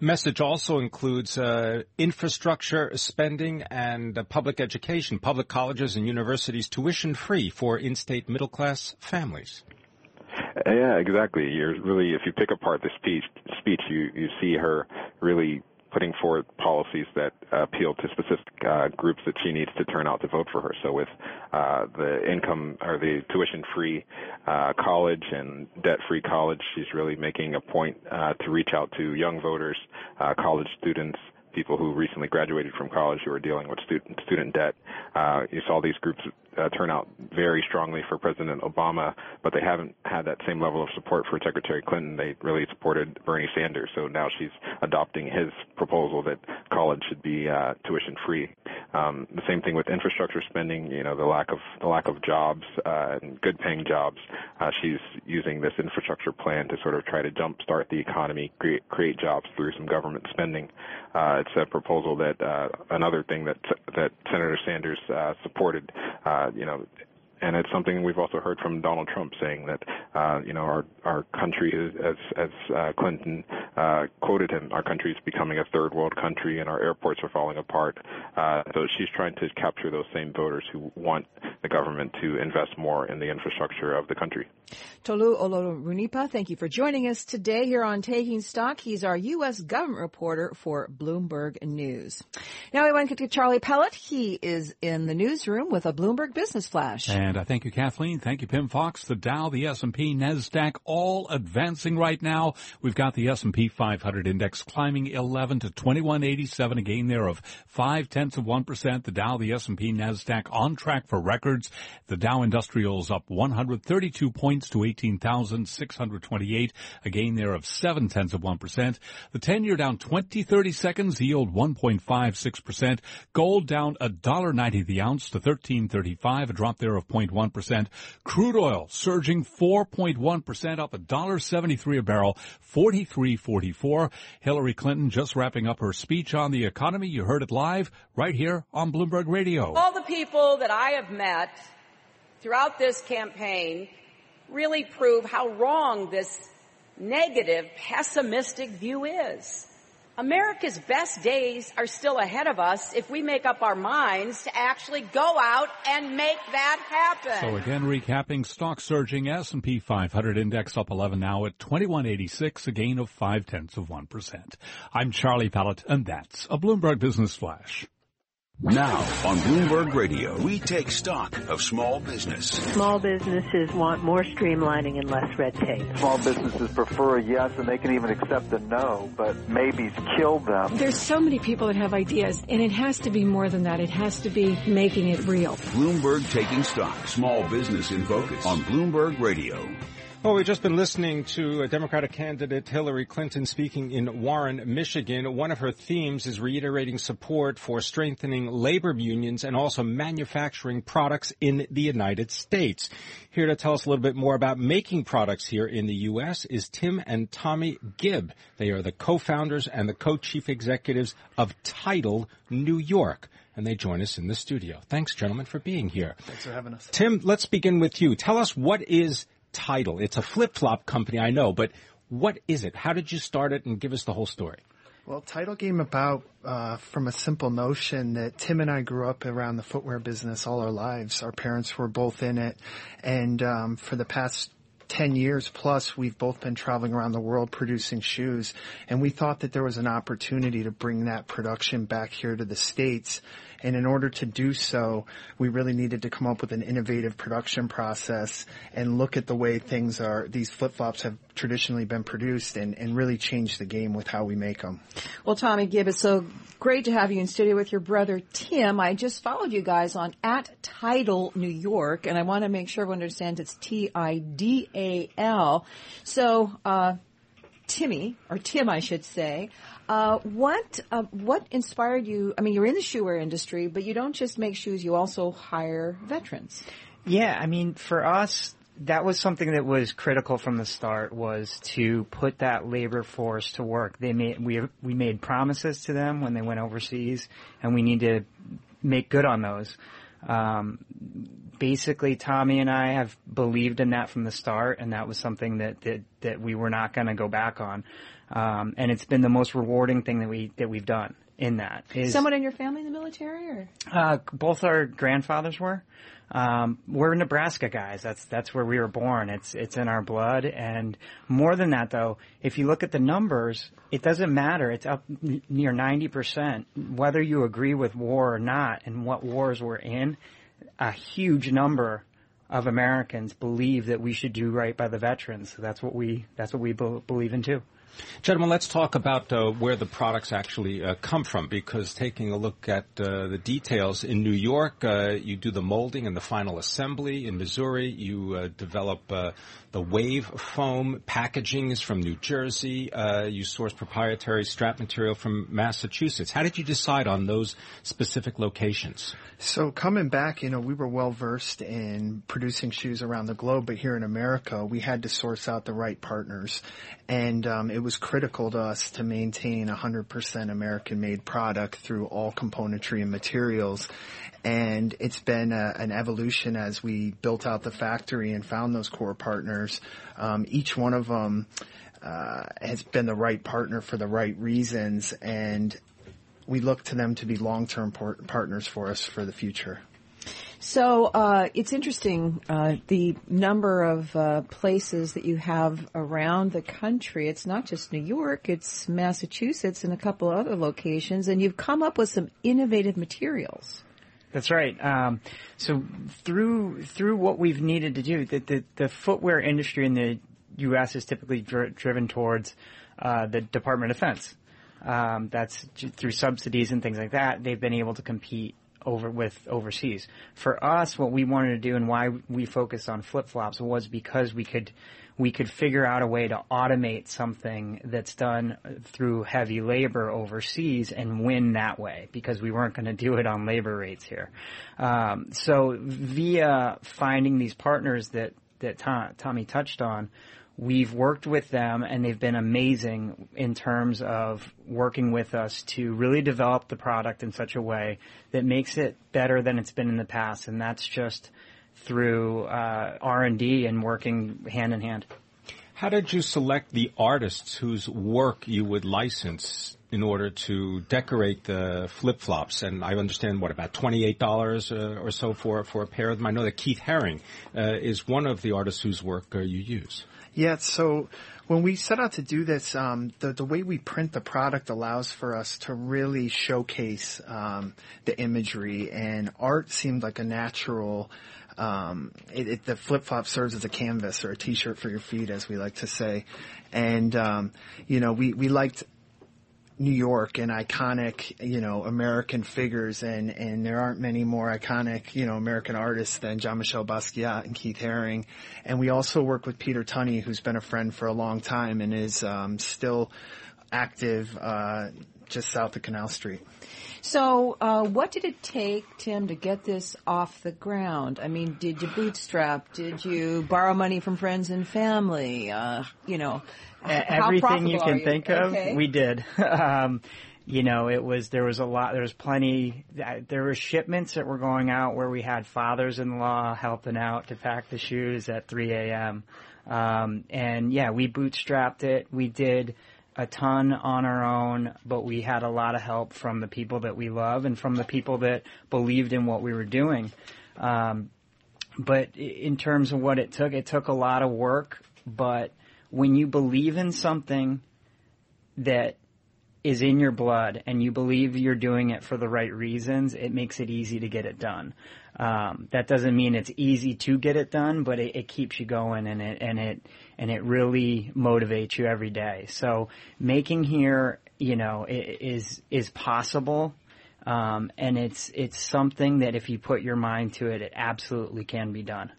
Message also includes uh, infrastructure spending and uh, public education, public colleges and universities tuition free for in-state middle class families. Yeah, exactly. You're really, if you pick apart the speech, speech, you you see her really putting forth policies that appeal to specific uh, groups that she needs to turn out to vote for her. So with uh, the income or the tuition-free uh, college and debt-free college, she's really making a point uh, to reach out to young voters, uh, college students, people who recently graduated from college who are dealing with student student debt. Uh, you saw these groups uh, turn out very strongly for President Obama, but they haven't had that same level of support for Secretary Clinton. They really supported Bernie Sanders, so now she's adopting his proposal that college should be uh, tuition free. Um, the same thing with infrastructure spending. You know, the lack of the lack of jobs uh, and good paying jobs. Uh, she's using this infrastructure plan to sort of try to jumpstart the economy, create, create jobs through some government spending. Uh, it's a proposal that uh, another thing that that Senator Sanders uh, supported. Uh, you know, and it's something we've also heard from Donald Trump saying that uh, you know our our country is as as uh, Clinton uh, quoted him, our country is becoming a third world country and our airports are falling apart. Uh, so she's trying to capture those same voters who want the government to invest more in the infrastructure of the country. Tolu Olorunnipa, thank you for joining us today here on Taking Stock. He's our U.S. government reporter for Bloomberg News. Now we want to get to Charlie Pellet. He is in the newsroom with a Bloomberg Business Flash. And I thank you, Kathleen. Thank you, Pimm Fox. The Dow, the S&P, NASDAQ, all advancing right now. We've got the S&P 500 index climbing 11 to 2187, a gain there of five tenths of 1%. The Dow, the S&P, NASDAQ on track for records. The Dow Industrials up 132 points to 18,628, a gain there of seven tenths of 1%. The 10 year down 20, 30 seconds, yield 1.56%. Gold down $1.90 the ounce to 1335, a drop there of 0.1%. Crude oil surging 4.1% up $1.73 a barrel, 43.44. Hillary Clinton just wrapping up her speech on the economy. You heard it live right here on Bloomberg Radio. All the people that I have met throughout this campaign really prove how wrong this negative, pessimistic view is. America's best days are still ahead of us if we make up our minds to actually go out and make that happen. So again, recapping, stock surging, S&P 500 index up 11 now at 2186, a gain of 5 tenths of 1%. I'm Charlie Pellet, and that's a Bloomberg Business Flash. Now on Bloomberg Radio, we take stock of small business. Small businesses want more streamlining and less red tape. Small businesses prefer a yes and they can even accept a no, but maybe's killed them. There's so many people that have ideas and it has to be more than that. It has to be making it real. Bloomberg taking stock. Small business in focus on Bloomberg Radio. Well, we've just been listening to Democratic candidate Hillary Clinton speaking in Warren, Michigan. One of her themes is reiterating support for strengthening labor unions and also manufacturing products in the United States. Here to tell us a little bit more about making products here in the U.S. is Tim and Tommy Gibb. They are the co-founders and the co-chief executives of Tidal New York and they join us in the studio. Thanks, gentlemen, for being here. Thanks for having us. Tim, let's begin with you. Tell us what is Tidal. It's a flip-flop company, I know, but what is it? How did you start it and give us the whole story? Well, Tidal came about uh, from a simple notion that Tim and I grew up around the footwear business all our lives. Our parents were both in it, and um, for the past 10 years plus, we've both been traveling around the world producing shoes. And we thought that there was an opportunity to bring that production back here to the States. And in order to do so, we really needed to come up with an innovative production process and look at the way things are, these flip-flops have traditionally been produced and, and really change the game with how we make them. Well, Tommy Gibb, it's so great to have you in studio with your brother Tim. I just followed you guys on at Tidal New York, and I want to make sure everyone understands it's T-I-D-A-L. So, uh, Timmy, or Tim, I should say, uh, what uh, what inspired you? I mean, you're in the shoewear industry, but you don't just make shoes; you also hire veterans. Yeah, I mean, for us, that was something that was critical from the start was to put that labor force to work. They made we we made promises to them when they went overseas, and we need to make good on those. Um, basically Tommy and I have believed in that from the start, and that was something that that, that we were not going to go back on. Um, and it's been the most rewarding thing that we that we've done in that. Is, Someone in your family in the military, or uh, both our grandfathers were. Um, we're Nebraska guys. That's that's where we were born. It's it's in our blood. And more than that, though, if you look at the numbers, it doesn't matter. It's up n- near ninety percent, whether you agree with war or not, and what wars we're in. A huge number of Americans believe that we should do right by the veterans. So that's what we that's what we be- believe in too. Gentlemen, let's talk about uh, where the products actually uh, come from because taking a look at uh, the details in New York, uh, you do the molding and the final assembly. In Missouri, you uh, develop uh, the wave foam. Packaging is from New Jersey. you source proprietary strap material from Massachusetts. How did you decide on those specific locations? So coming back, you know, we were well versed in producing shoes around the globe, but here in America, we had to source out the right partners. And um, it was critical to us to maintain 100% American-made product through all componentry and materials. And it's been a, an evolution as we built out the factory and found those core partners. Um, each one of them uh, has been the right partner for the right reasons, and we look to them to be long-term par- partners for us for the future. So uh, it's interesting uh, the number of uh, places that you have around the country. It's not just New York; it's Massachusetts and a couple other locations, and you've come up with some innovative materials. That's right. Um, so through through what we've needed to do, the the, the footwear industry in the U.S. is typically dri- driven towards uh, the Department of Defense. Um, that's through subsidies and things like that. They've been able to compete over with overseas. For us, what we wanted to do and why we focused on flip flops was because we could we could figure out a way to automate something that's done through heavy labor overseas and win that way because we weren't going to do it on labor rates here. Um, so via finding these partners that that Tom, Tommy touched on, We've worked with them and they've been amazing in terms of working with us to really develop the product in such a way that makes it better than it's been in the past. And that's just through uh, R&D and working hand in hand. How did you select the artists whose work you would license in order to decorate the flip flops? And I understand what about twenty eight dollars uh, or so for for a pair of them. I know that Keith Haring uh, is one of the artists whose work uh, you use. Yeah, so when we set out to do this, um, the, the way we print the product allows for us to really showcase um, the imagery, and art seemed like a natural. Um, it, it, the flip flop serves as a canvas or a T-shirt for your feet, as we like to say, and um, you know we we liked New York and iconic, you know, American figures and, and there aren't many more iconic, you know, American artists than Jean-Michel Basquiat and Keith Haring. And we also work with Peter Tunney, who's been a friend for a long time and is, um, still active, uh, just south of Canal Street. So, uh, what did it take, Tim, to get this off the ground? I mean, did you bootstrap? Did you borrow money from friends and family? Uh, you know, everything you can you? think of, okay. we did. um, you know, it was there was a lot. There was plenty. There were shipments that were going out where we had fathers-in-law helping out to pack the shoes at 3 a.m. Um, and yeah, we bootstrapped it. We did a ton on our own, but we had a lot of help from the people that we love and from the people that believed in what we were doing. Um, but in terms of what it took, it took a lot of work, but when you believe in something that is in your blood and you believe you're doing it for the right reasons, it makes it easy to get it done. Um, that doesn't mean it's easy to get it done, but it, it keeps you going and it and it and it really motivates you every day. So making here, you know, is is possible. Um, and it's it's something that if you put your mind to it, it absolutely can be done.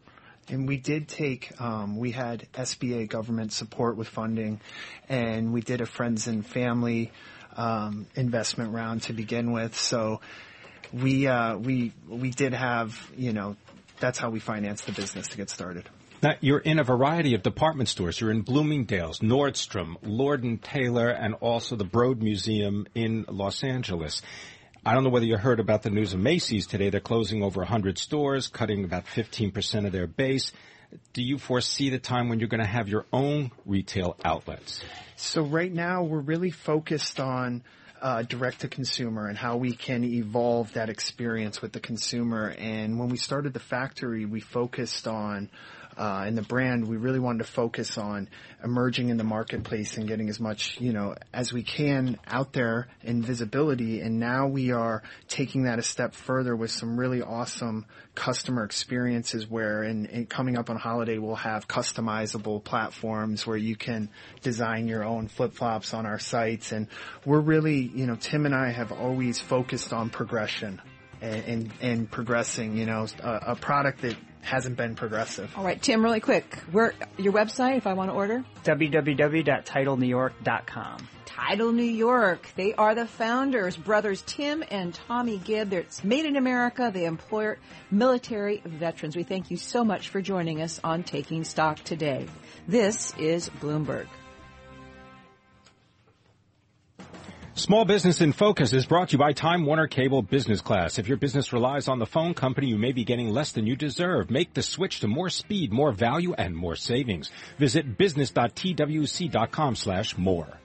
And we did take, um, we had SBA government support with funding, and we did a friends and family um, investment round to begin with. So we uh, we we did have, you know, that's how we financed the business to get started. Now, you're in a variety of department stores. You're in Bloomingdale's, Nordstrom, Lord and Taylor, and also the Broad Museum in Los Angeles. I don't know whether you heard about the news of Macy's today. They're closing over 100 stores, cutting about 15% of their base. Do you foresee the time when you're going to have your own retail outlets? So right now we're really focused on uh, direct to consumer and how we can evolve that experience with the consumer. And when we started the factory, we focused on uh, and the brand, we really wanted to focus on emerging in the marketplace and getting as much, you know, as we can out there in visibility. And now we are taking that a step further with some really awesome customer experiences where in, in coming up on holiday, we'll have customizable platforms where you can design your own flip flops on our sites. And we're really, you know, Tim and I have always focused on progression and, and, and progressing, you know, a, a product that hasn't been progressive. All right, Tim, really quick, where your website if I want to order? www.tidalnewyork.com. Tidal New York. They are the founders, brothers Tim and Tommy Gibb. It's made in America. They employ military veterans. We thank you so much for joining us on Taking Stock today. This is Bloomberg. Small Business in Focus is brought to you by Time Warner Cable Business Class. If your business relies on the phone company, you may be getting less than you deserve. Make the switch to more speed, more value, and more savings. Visit business.twc.com slash more.